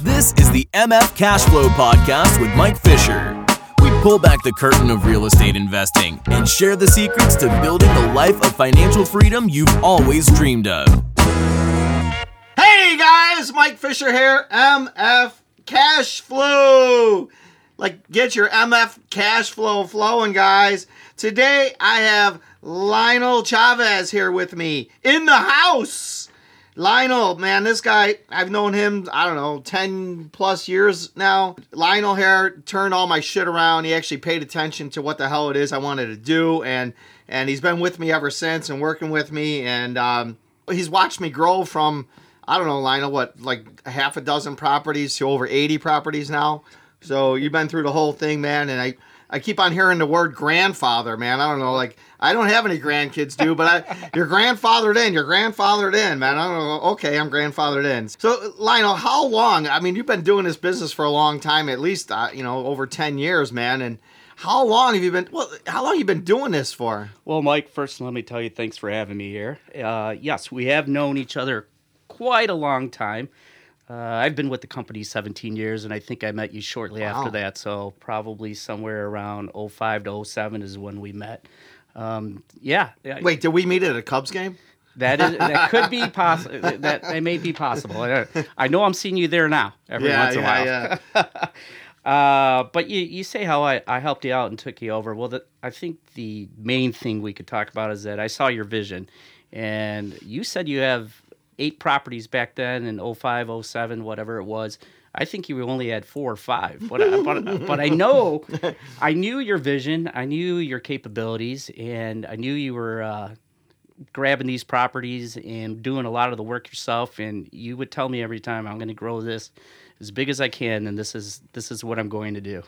This is the MF Cash Flow Podcast with Mike Fisher. We pull back the curtain of real estate investing and share the secrets to building the life of financial freedom you've always dreamed of. Hey guys, Mike Fisher here, MF Cash Flow. Like, get your MF cash flow flowing, guys. Today I have Lionel Chavez here with me in the house. Lionel, man, this guy, I've known him, I don't know, 10 plus years now. Lionel here turned all my shit around. He actually paid attention to what the hell it is I wanted to do, and and he's been with me ever since and working with me, and um, he's watched me grow from, I don't know, Lionel, what, like half a dozen properties to over 80 properties now. So you've been through the whole thing, man, and I, I keep on hearing the word grandfather, man. I don't know, like I don't have any grandkids, do, but I, you're grandfathered in. You're grandfathered in, man. I don't know. Okay, I'm grandfathered in. So Lionel, how long? I mean, you've been doing this business for a long time, at least uh, you know over ten years, man. And how long have you been? Well, how long have you been doing this for? Well, Mike, first let me tell you thanks for having me here. Uh, yes, we have known each other quite a long time. Uh, I've been with the company 17 years, and I think I met you shortly Wow. after that. So probably somewhere around 05 to 07 is when we met. Um, yeah, yeah, Wait, did we meet at a Cubs game? that is that could be possible. that that may be possible. I, I know I'm seeing you there now every Yeah, once in a while. yeah, yeah. Uh, but you, you say how I, I helped you out and took you over. Well, the, I think the main thing we could talk about is that I saw your vision. And you said you have eight properties back then in 05, 07, whatever it was. I think you only had four or five. But, I- but, but I know, I knew your vision, I knew your capabilities, and I knew you were uh, grabbing these properties and doing a lot of the work yourself. And you would tell me every time, I'm going to grow this as big as I can, and this is this is what I'm going to do.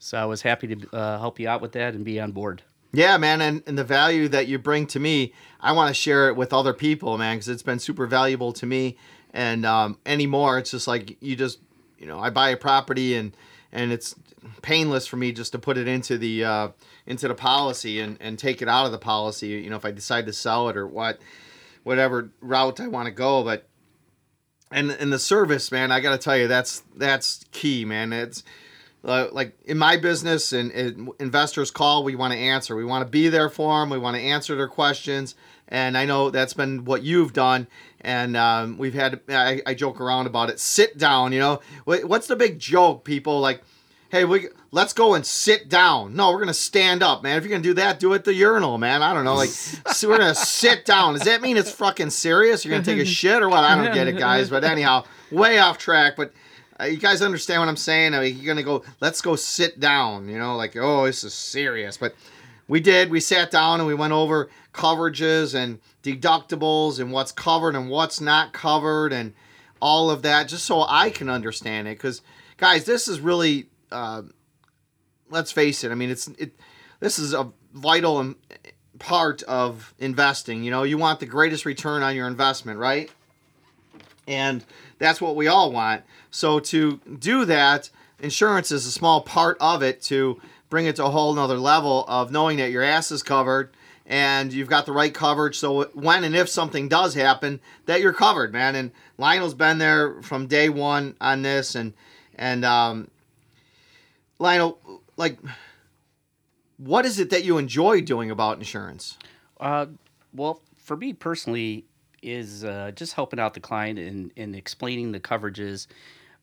So I was happy to uh, help you out with that and be on board. Yeah, man, and, and the value that you bring to me, I want to share it with other people, man, because it's been super valuable to me. And um, anymore, it's just like you just, you know, I buy a property and and it's painless for me just to put it into the uh, into the policy and, and take it out of the policy. You know, if I decide to sell it or what, whatever route I want to go, but and and the service, man, I got to tell you, that's that's key, man. It's uh, like in my business and, and investors call we want to answer. We want to be there for them we want to answer their questions and i know that's been what you've done and um, we've had I, I joke around about it. Sit down you know? What's the big joke people? Like hey we let's go and sit down. No we're gonna stand up man. If you're gonna do that do it the urinal man. I don't know like so we're gonna sit down. Does that mean it's fucking serious? You're gonna take a shit or what? I don't get it guys but anyhow way off track but you guys understand what I'm saying? I mean, you're gonna go. Let's go sit down. You know, like oh, this is serious. But we did. We sat down and we went over coverages and deductibles and what's covered and what's not covered and all of that, just so I can understand it. Because guys, this is really. Uh, let's face it. I mean, it's it. This is a vital part of investing. You know, you want the greatest return on your investment, right? and that's what we all want. So to do that, insurance is a small part of it to bring it to a whole nother level of knowing that your ass is covered and you've got the right coverage. So when and if something does happen, that you're covered, man. And Lionel's been there from day one on this, and and um, Lionel, like, what is it that you enjoy doing about insurance? Uh, well, for me personally, is uh, just helping out the client and, and explaining the coverages,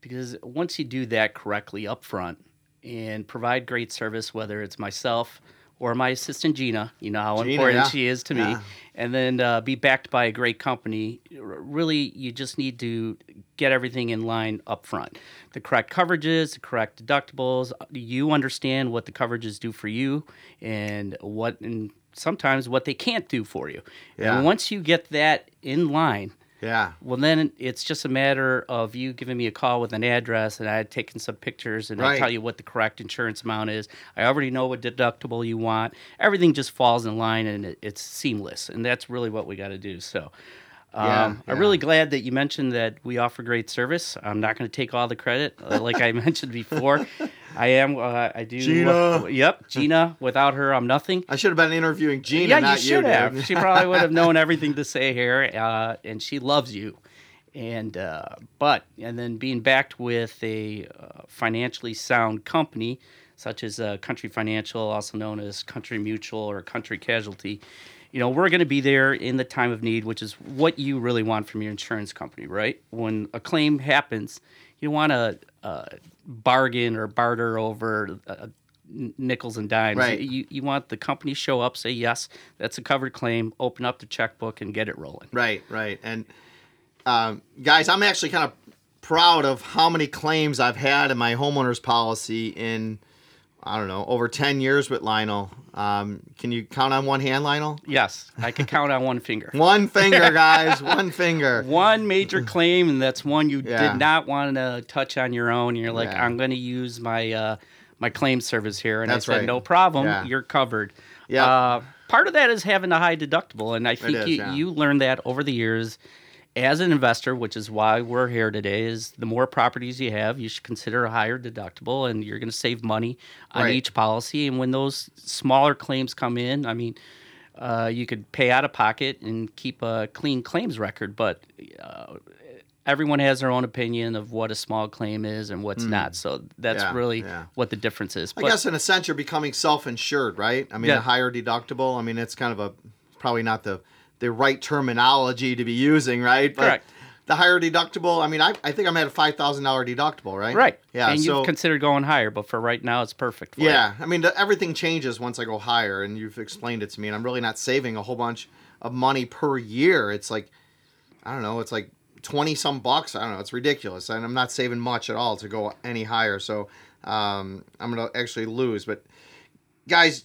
because once you do that correctly up front and provide great service, whether it's myself or my assistant Gina, you know how Gina, important yeah. she is to me, Yeah. and then uh, be backed by a great company. Really, you just need to get everything in line up front. The correct coverages, the correct deductibles. You understand what the coverages do for you and what and sometimes what they can't do for you. Yeah. And once you get that in line, Yeah, well, then it's just a matter of you giving me a call with an address, and I had taken some pictures, and I tell you what the correct insurance amount is. I already know what deductible you want. Everything just falls in line, and it, it's seamless, and that's really what we got to do. So, Yeah, Um, I'm really glad that you mentioned that we offer great service. I'm not going to take all the credit, uh, like I mentioned before. I am. Uh, I do. Gina. yep, Gina. Without her, I'm nothing. I should have been interviewing Gina, yeah, not you should dude. have. She probably would have known everything to say here, uh, and she loves you. And uh, but and then being backed with a uh, financially sound company such as uh, Country Financial, also known as Country Mutual or Country Casualty, you know we're going to be there in the time of need, which is what you really want from your insurance company, right? When a claim happens, you want to uh, bargain or barter over. Uh, nickels and dimes. Right. You, you want the company show up, say yes, that's a covered claim, open up the checkbook and get it rolling. Right, right. And um, guys, I'm actually kind of proud of how many claims I've had in my homeowner's policy in I don't know over ten years with Lionel. Um, can you count on one hand, Lionel? Yes, I could count on one finger. One finger, guys. one finger. One major claim, and that's one you Yeah. did not want to touch on your own. You're like, Yeah. I'm going to use my uh, my claim service here, and That's I said, right. no problem, Yeah. you're covered. Yeah. Uh, part of that is having a high deductible, and I think is, you, you learned that over the years. As an investor, which is why we're here today, is the more properties you have, you should consider a higher deductible, and you're going to save money on Right. each policy. And when those smaller claims come in, I mean, uh, you could pay out of pocket and keep a clean claims record, but uh, everyone has their own opinion of what a small claim is and what's not. So that's. Yeah, really yeah. what the difference is. I guess in a sense you're becoming self-insured, right? I mean, Yeah. a higher deductible. I mean, it's kind of a probably not the the right terminology to be using, right? But Correct. The higher deductible. I mean, I, I think I'm at a five thousand dollar deductible, right? right. Yeah. and so you've considered going higher, but for right now, it's perfect. Yeah, I mean, the, everything changes once I go higher, and you've explained it to me, and I'm really not saving a whole bunch of money per year. It's like, I don't know, it's like twenty some bucks. I don't know, it's ridiculous, and I'm not saving much at all to go any higher. So um, I'm gonna actually lose. But guys,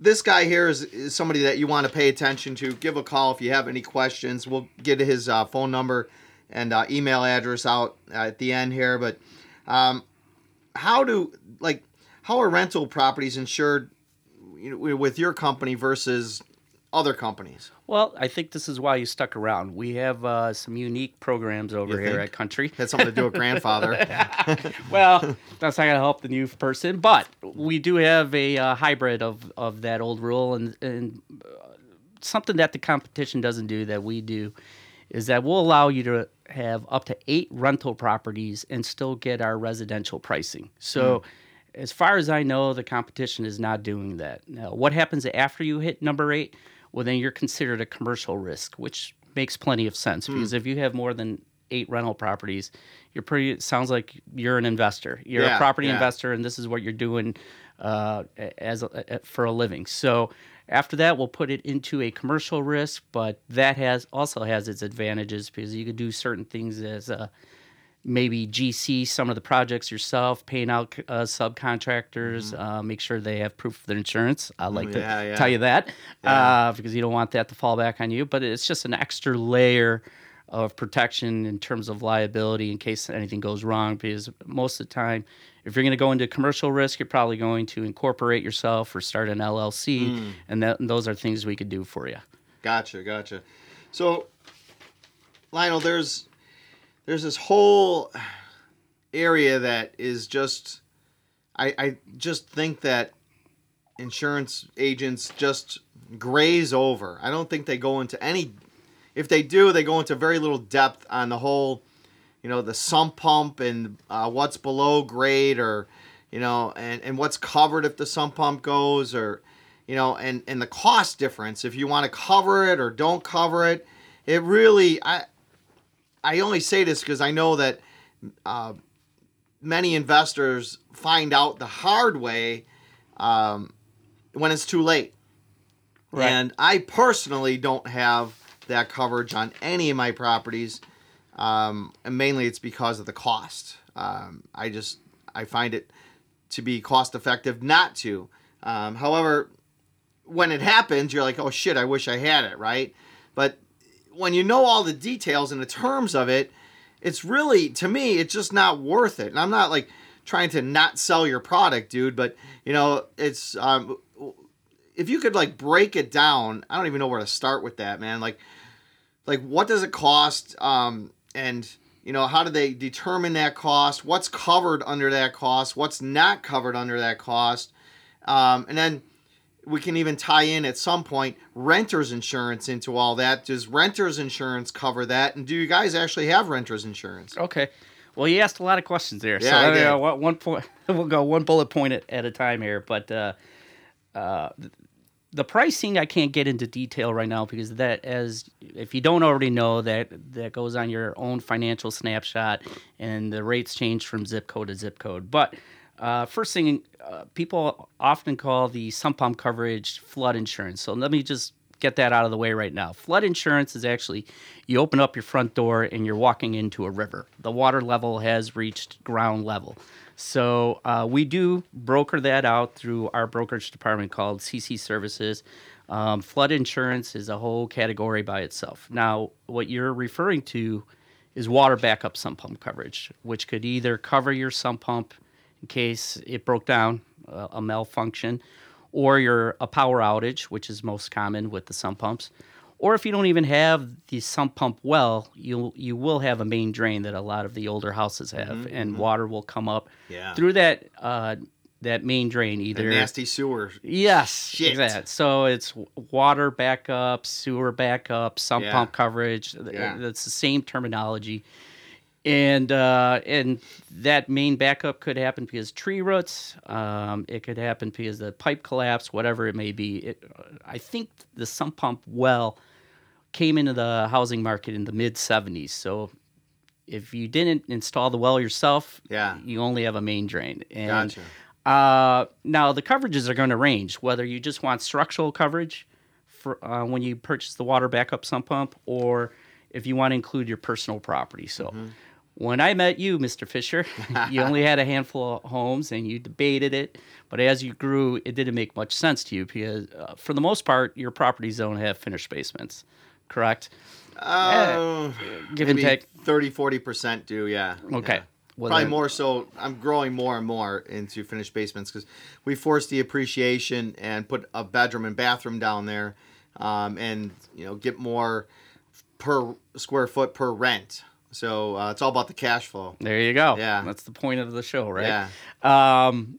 this guy here is, is somebody that you want to pay attention to. Give a call if you have any questions. We'll get his uh, phone number and uh, email address out at the end here. But um, how do like how are rental properties insured you know, with your company versus other companies? Well, I think this is why you stuck around. We have uh, some unique programs over You here think? at Country. Had something to do with grandfather. well, that's not going to help the new person, but we do have a uh, hybrid of, of that old rule, and, and uh, something that the competition doesn't do that we do is that we'll allow you to have up to eight rental properties and still get our residential pricing. So, as far as I know, the competition is not doing that. Now, what happens after you hit number eight? Well, then you're considered a commercial risk, which makes plenty of sense because if you have more than eight rental properties, you're pretty. It sounds like you're an investor. You're Yeah, a property yeah. investor, and this is what you're doing uh, as a, a- for a living. So after that, we'll put it into a commercial risk, but that has also has its advantages because you could do certain things as a maybe GC some of the projects yourself, paying out uh, subcontractors, uh, make sure they have proof of their insurance. I like Mm-hmm. yeah, to yeah. tell you that uh, because you don't want that to fall back on you. But it's just an extra layer of protection in terms of liability in case anything goes wrong. Because most of the time, if you're going to go into commercial risk, you're probably going to incorporate yourself or start an LLC, Mm. and that and those are things we could do for you. Gotcha, gotcha. So, Lionel, there's there's this whole area that is just I, I just think that insurance agents just graze over. I don't think they go into any if they do, they go into very little depth on the whole, you know, the sump pump and uh, what's below grade or, you know, and, and what's covered if the sump pump goes or, you know, and, and the cost difference if you want to cover it or don't cover it. It really, I, I only say this because I know that uh, many investors find out the hard way um, when it's too late. Right. And I personally don't have that coverage on any of my properties. Um, and mainly it's because of the cost. Um, I just I find it to be cost effective not to. Um, however, when it happens, you're like, oh shit, I wish I had it, right? But when you know all the details and the terms of it, it's really to me, it's just not worth it. And I'm not like trying to not sell your product, dude, but you know, it's um, if you could like break it down, I don't even know where to start with that, man. Like like what does it cost? Um, and you know, how do they determine that cost? What's covered under that cost? What's not covered under that cost? Um, and then we can even tie in at some point renters insurance into all that. Does renters insurance cover that? And do you guys actually have renters insurance? Okay. Well, you asked a lot of questions there. Yeah, so I uh, did. one- one point. We'll go one bullet point at, at a time here. But uh, uh, the pricing I can't get into detail right now because that, as if you don't already know, that that goes on your own financial snapshot, and the rates change from zip code to zip code. But uh, first thing, uh, people often call the sump pump coverage flood insurance. So let me just get that out of the way right now. Flood insurance is actually you open up your front door and you're walking into a river. The water level has reached ground level. So uh, we do broker that out through our brokerage department called CC Services. Um, flood insurance is a whole category by itself. Now, what you're referring to is water backup sump pump coverage, which could either cover your sump pump in case it broke down, uh, a malfunction, or your a power outage, which is most common with the sump pumps. Or if you don't even have the sump pump well, you you will have a main drain that a lot of the older houses have, and water will come up Yeah. through that uh, that main drain The either. nasty sewer. Yes, Shit. exact. So it's water backup, sewer backup, sump Yeah. pump coverage. Yeah. That's the same terminology. And uh, and that main backup could happen because tree roots. Um, it could happen because the pipe collapse, whatever it may be. It, uh, I think the sump pump well came into the housing market in the mid '70s. So if you didn't install the well yourself, Yeah. you only have a main drain. And Gotcha. uh, now the coverages are going to range whether you just want structural coverage for uh, when you purchase the water backup sump pump, or if you want to include your personal property. So. Mm-hmm. When I met you, Mr. Fisher, you only had a handful of homes and you debated it. But as you grew, it didn't make much sense to you because, uh, for the most part, your properties don't have finished basements, correct? Uh, Give and take. 30, 40% do, yeah. Okay. Yeah. Well, Probably then- more so. I'm growing more and more into finished basements because we forced the appreciation and put a bedroom and bathroom down there, um, and you know get more per square foot per rent. So uh, it's all about the cash flow. There you go. Yeah. That's the point of the show, right? Yeah. Um,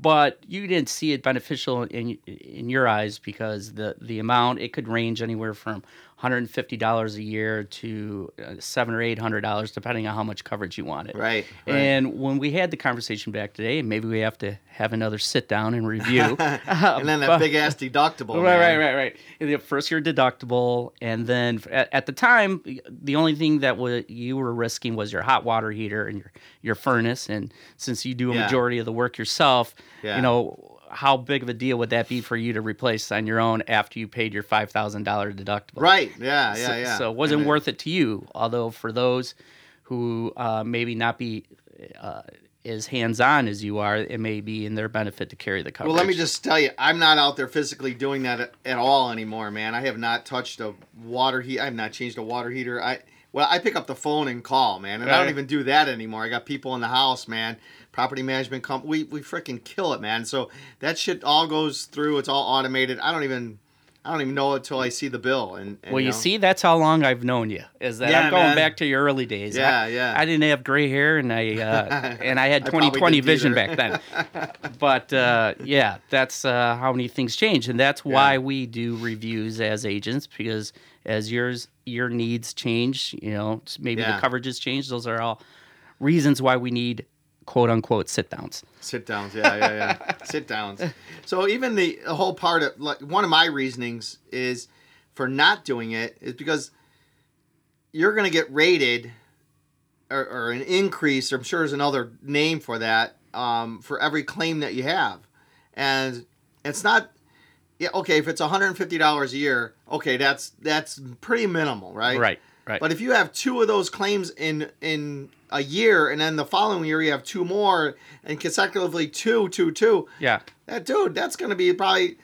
but you didn't see it beneficial in in your eyes because the the amount it could range anywhere from $150 a year to uh, seven or eight hundred dollars, depending on how much coverage you wanted. Right. right. And when we had the conversation back today, and maybe we have to have another sit down and review. and then that big ass deductible. Right, right, man. right, right. And the first year deductible, and then at, at the time, the only thing that wa you were risking was your hot water heater and your your furnace. And since you do a Yeah. majority of the work yourself, Yeah. you know how big of a deal would that be for you to replace on your own after you paid your five thousand dollar deductible? Right. Yeah. Yeah. So, yeah. so it wasn't And worth it to you. Although for those who uh, maybe not be uh, as hands on as you are, it may be in their benefit to carry the coverage. Well, let me just tell you, I'm not out there physically doing that at, at all anymore, man. I have not touched a water heat. I have not changed a water heater. I well, I pick up the phone and call, man, and I don't even do that anymore. I got people in the house, man. Property management company. We we freaking kill it, man. So that shit all goes through. It's all automated. I don't even. I don't even know it till I see the bill. And, and Well, you know. see, that's how long I've known you. Is that Yeah, I'm going man. back to your early days. Yeah, I, yeah. I didn't have gray hair, and I uh, and I had I probably 20/20 vision back then. but uh, yeah, that's uh, how many things change, and that's why Yeah. we do reviews as agents because as yours your needs change, you know, maybe Yeah. the coverages change. Those are all reasons why we need quote unquote sit downs. Sit downs, yeah, yeah, yeah. Sit downs. So even the, the whole part of like one of my reasonings is for not doing it is because you're going to get rated or, or an increase. Or I'm sure there's another name for that um, for every claim that you have, and it's not. Yeah, okay. If it's 150 dollars a year, okay, that's that's pretty minimal, right? Right. Right. But if you have two of those claims in in a year, and then the following year you have two more, and consecutively two, two, two, yeah. that dude, that's going to be probably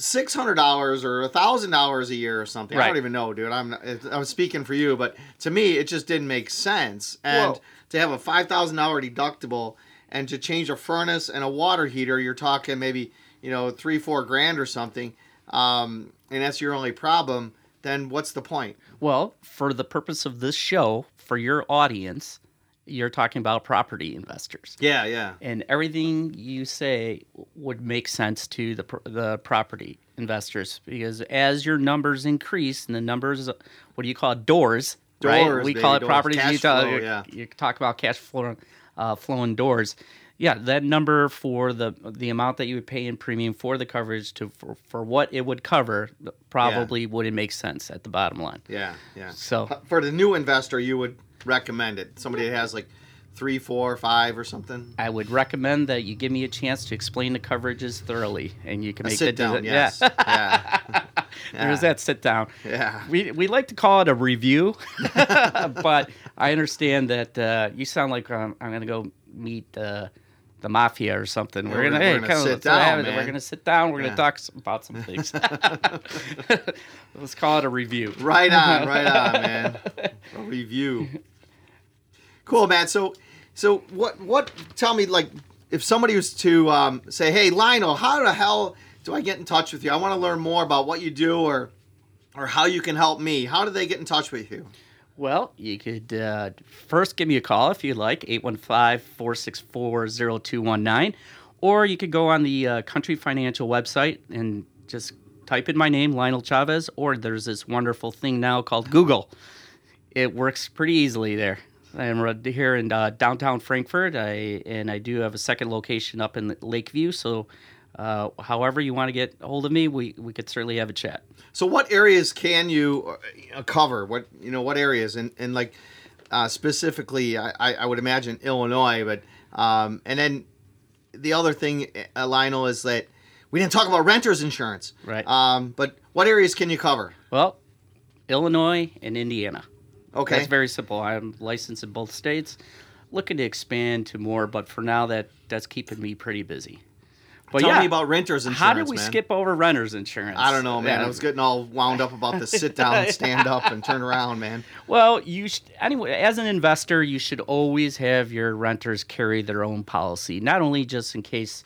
six hundred dollars or a thousand dollars a year or something. I don't even know, dude. I'm I'm speaking for you, but to me, it just didn't make sense. And Whoa. to have a five thousand dollar deductible and to change a furnace and a water heater, you're talking maybe you know three, four grand or something. Um, and that's your only problem. Then what's the point? Well, for the purpose of this show, for your audience, you're talking about property investors. Yeah, yeah. and everything you say would make sense to the the property investors because as your numbers increase and the numbers what do you call it doors right Doors, we baby, call it doors. properties Cash you, talk, flow, yeah. you talk about cash flow uh, flowing doors yeah that number for the the amount that you would pay in premium for the coverage to for, for what it would cover probably wouldn't make sense at the bottom line Yeah, yeah. so For the new investor, you would recommend it. Somebody that has like three, four, five, or something. I would recommend that you give me a chance to explain the coverages thoroughly, and you can A make sit the down, yes. Yeah. Yeah. There's that sit down. Yeah. We, we like to call it a review, but I understand that uh, you sound like um, I'm going to go meet uh, the mafia or something. Yeah, we're we're going to gonna- hey, we're gonna come sit down. We're going to sit down. We're Yeah. to talk s- about some things. Let's call it a review. Right on, right on, man. A review. Cool, man. So, so what? What? Tell me, like, if somebody was to um, say, "Hey, Lionel, how the hell do I get in touch with you? I want to learn more about what you do, or, or how you can help me." How do they get in touch with you? Well, you could uh, first give me a call if you'd like, 815 464 0219. Or you could go on the uh, Country Financial website and just type in my name, Lionel Chavez. Or there's this wonderful thing now called Google. It works pretty easily there. I'm here in uh, downtown Frankfort, I, and I do have a second location up in Lakeview. So, uh, however you want to get hold of me, we, we could certainly have a chat. So, what areas can you uh, cover? What you know? What areas? And and like uh, specifically, I, I I would imagine Illinois, but um, and then the other thing, uh, Lionel, is that we didn't talk about renters insurance. Right. Um, but what areas can you cover? Well, Illinois and Indiana. Okay. That's very simple. I'm licensed in both states. Looking to expand to more, but for now that that's keeping me pretty busy. But Tell yeah, me about renters insurance. how did we man. skip over renters insurance? I don't know, man. Yeah. I was getting all wound up about the sit down, stand up, and turn around, man. Well, you sh- anyway. As an investor, you should always have your renters carry their own policy, not only just in case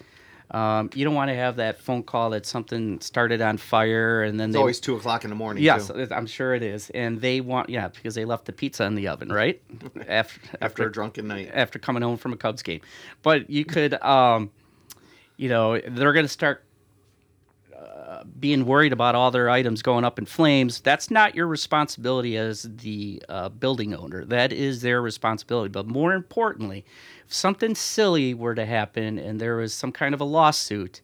um, you don't want to have that phone call that something started on fire and then It's they always two o'clock in the morning. Yes, too, I'm sure it is, and they want yeah because they left the pizza in the oven, right? After after a drunken night. after coming home from a Cubs game. But you could, um, you know, they're going to start uh, being worried about all their items going up in flames. That's not your responsibility as the uh, building owner. That is their responsibility. But more importantly, if something silly were to happen and there was some kind of a lawsuit,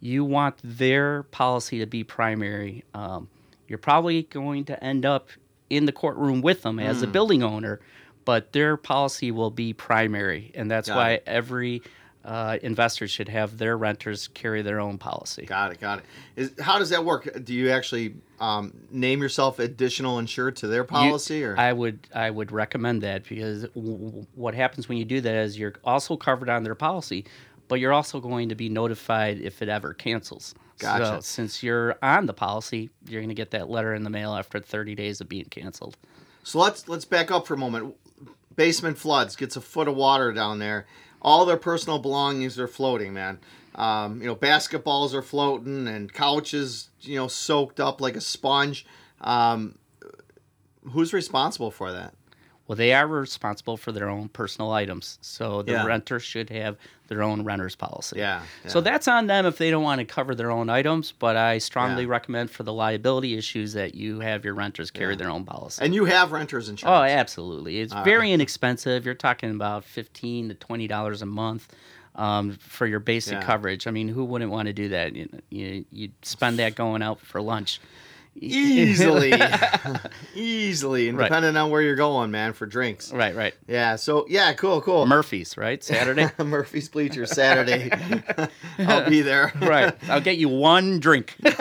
you want their policy to be primary. Um, you're probably going to end up in the courtroom with them as Hmm. a building owner, but their policy will be primary, and that's Got why it. every uh, investor should have their renters carry their own policy. Got it, got it. Is how does that work? Do you actually um, name yourself additional insured to their You- policy, or I would I would recommend that because w- w- what happens when you do that is you're also covered on their policy, but you're also going to be notified if it ever cancels. Gotcha. So since you're on the policy, you're going to get that letter in the mail after 30 days of being canceled. So let's let's back up for a moment. Basement floods, gets a foot of water down there. All their personal belongings are floating, man. Um, you know, basketballs are floating and couches, you know, soaked up like a sponge. Um, who's responsible for that? Well, they are responsible for their own personal items, so the Yeah. renter should have their own renter's policy. Yeah. So that's on them if they don't want to cover their own items, but I strongly Yeah. recommend for the liability issues that you have your renters carry their own policy. and you have renters insurance. Oh, absolutely. It's All very inexpensive. You're talking about fifteen to twenty dollars a month um, for your basic Yeah. coverage. I mean, who wouldn't want to do that? You, you you spend that going out for lunch. Easily, easily, and Right. depending on where you're going, man, for drinks. right, right. Yeah. So yeah, cool, cool. Murphy's, right? Saturday. Murphy's Bleachers Saturday. I'll be there. right. I'll get you one drink. We're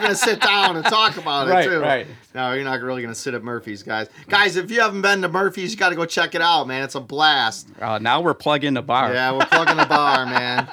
gonna sit down and talk about Right, it too. right. No, you're not really gonna sit at Murphy's, guys. Guys, if you haven't been to Murphy's, you got to go check it out, man. It's a blast. Uh, now we're plugging the bar. Yeah, we're plugging the bar, man.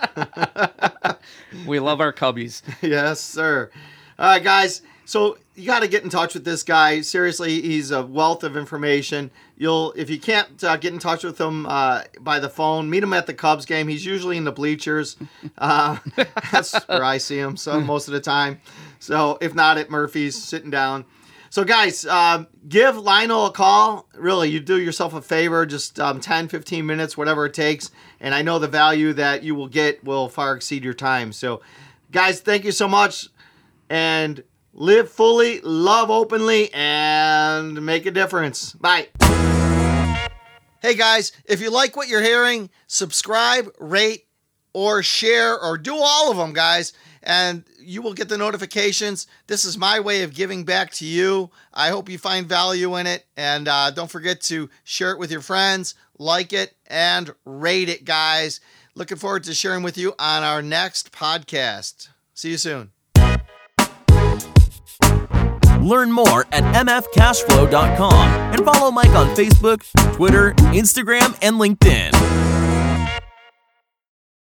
We love our cubbies. yes, sir. All right, guys. So you got to get in touch with this guy. Seriously, he's a wealth of information. You'll, if you can't uh, get in touch with him uh, by the phone, meet him at the Cubs game. He's usually in the bleachers. Uh, that's where I see him. So most of the time. So if not at Murphy's, sitting down. So, guys, um, give Lionel a call. Really, you do yourself a favor, just um, 10, 15 minutes, whatever it takes. And I know the value that you will get will far exceed your time. So, guys, thank you so much. And live fully, love openly, and make a difference. Bye. Hey, guys, if you like what you're hearing, subscribe, rate, or share, or do all of them, guys and you will get the notifications. This is my way of giving back to you. I hope you find value in it. And uh, don't forget to share it with your friends, like it, and rate it, guys. Looking forward to sharing with you on our next podcast. See you soon. Learn more at mfcashflow.com and follow Mike on Facebook, Twitter, Instagram, and LinkedIn.